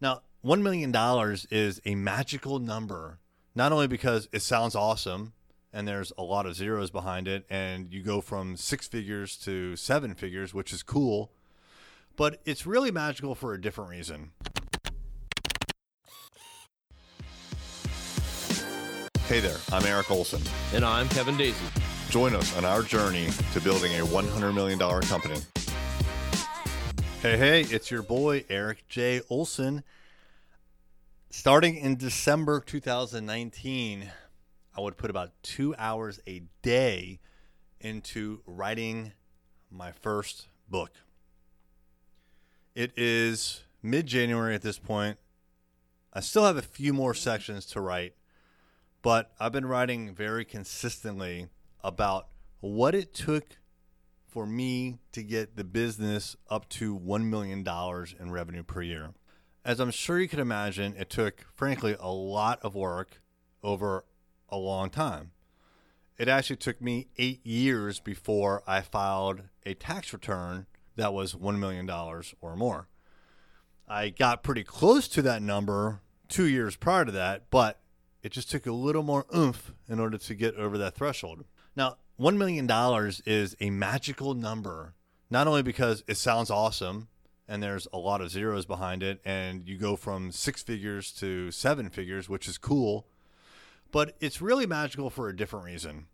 Now, $1 million is a magical number, not only because it sounds awesome and there's a lot of zeros behind it, and you go from six figures to seven figures, which is cool, but it's really magical for a different reason. Hey there, I'm Eric Olson. And I'm Kevin Daisy. Join us on our journey to building a $100 million company. Hey, hey, it's your boy, Eric J. Olson. Starting in December 2019, I would put about two hours a day into writing my first book. It is mid January at this point. I still have a few more sections to write, but I've been writing very consistently about what it took for me to get the business up to $1 million in revenue per year. As I'm sure you can imagine, it took, frankly, a lot of work over a long time. It actually took me eight years before I filed a tax return that was $1 million or more. I got pretty close to that number two years prior to that, but it just took a little more oomph in order to get over that threshold. Now, $1 million is a magical number, not only because it sounds awesome and there's a lot of zeros behind it, and you go from six figures to seven figures, which is cool, but it's really magical for a different reason.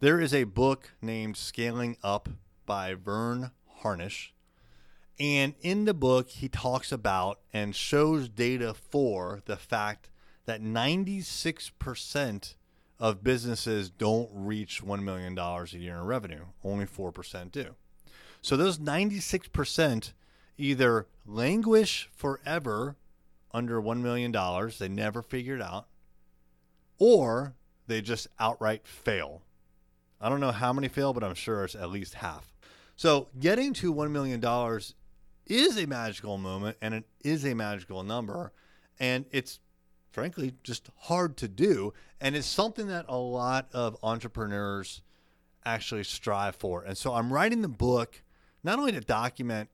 There is a book named Scaling Up by Verne Harnish. And in the book, he talks about and shows data for the fact that 96% of businesses don't reach $1 million a year in revenue. Only 4% do. So those 96% either languish forever under $1 million, they never figure it out, or they just outright fail. I don't know how many fail, but I'm sure it's at least half. So getting to $1 million is a magical moment and it is a magical number. And it's frankly just hard to do and it's something that a lot of entrepreneurs actually strive for and so i'm writing the book not only to document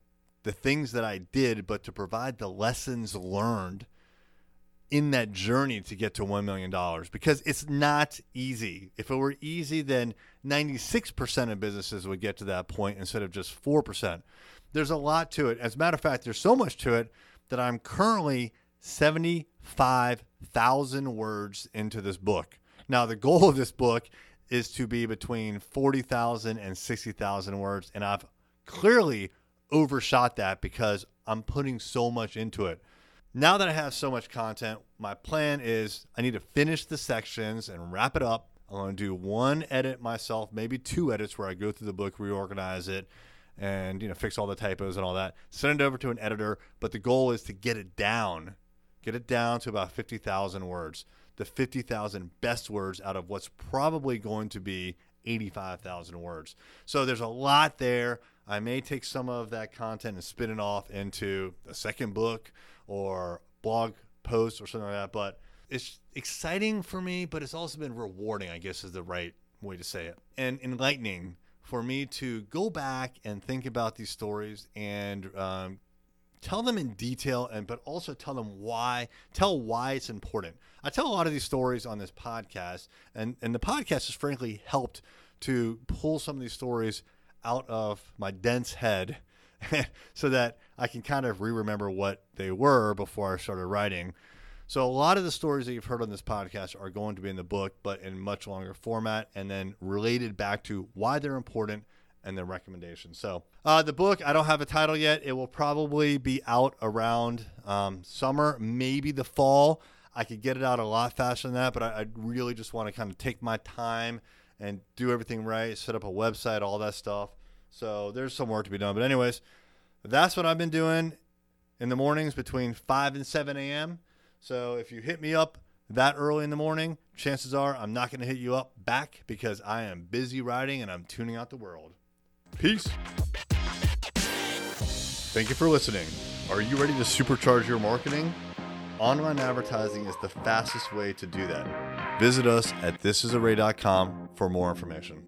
the things that i did but to provide the lessons learned in that journey to get to $1 million because it's not easy. If it were easy, then 96% of businesses would get to that point instead of just 4%. There's a lot to it. As a matter of fact, there's so much to it that I'm currently 75,000 words into this book. Now, the goal of this book is to be between 40,000 and 60,000 words, and I've clearly overshot that because I'm putting so much into it. Now that I have so much content, my plan is I need to finish the sections and wrap it up. I'm going to do one edit myself, maybe two edits where I go through the book, reorganize it, and you know fix all the typos and all that. Send it over to an editor, but the goal is to get it down Get it down to about 50,000 words. The 50,000 best words out of what's probably going to be 85,000 words. So there's a lot there. I may take some of that content and spin it off into a second book or blog post or something like that. But it's exciting for me, but it's also been rewarding, I guess is the right way to say it, and enlightening for me to go back and think about these stories and um, tell them in detail and but also tell them why tell why it's important. I tell a lot of these stories on this podcast and and the podcast has frankly helped to pull some of these stories out of my dense head so that i can kind of re-remember what they were before i started writing. So a lot of the stories that you've heard on this podcast are going to be in the book but in much longer format and then related back to why they're important and then recommendations. So uh, the book, I don't have a title yet. It will probably be out around um, summer, maybe the fall. I could get it out a lot faster than that, but I, I really just want to kind of take my time and do everything right, set up a website, all that stuff. So there's some work to be done. But anyways, that's what I've been doing in the mornings between 5 and 7 a.m. So if you hit me up that early in the morning, chances are I'm not going to hit you up back because I am busy writing and I'm tuning out the world. Peace. Thank you for listening. Are you ready to supercharge your marketing? Online advertising is the fastest way to do that. Visit us at thisisarray.com for more information.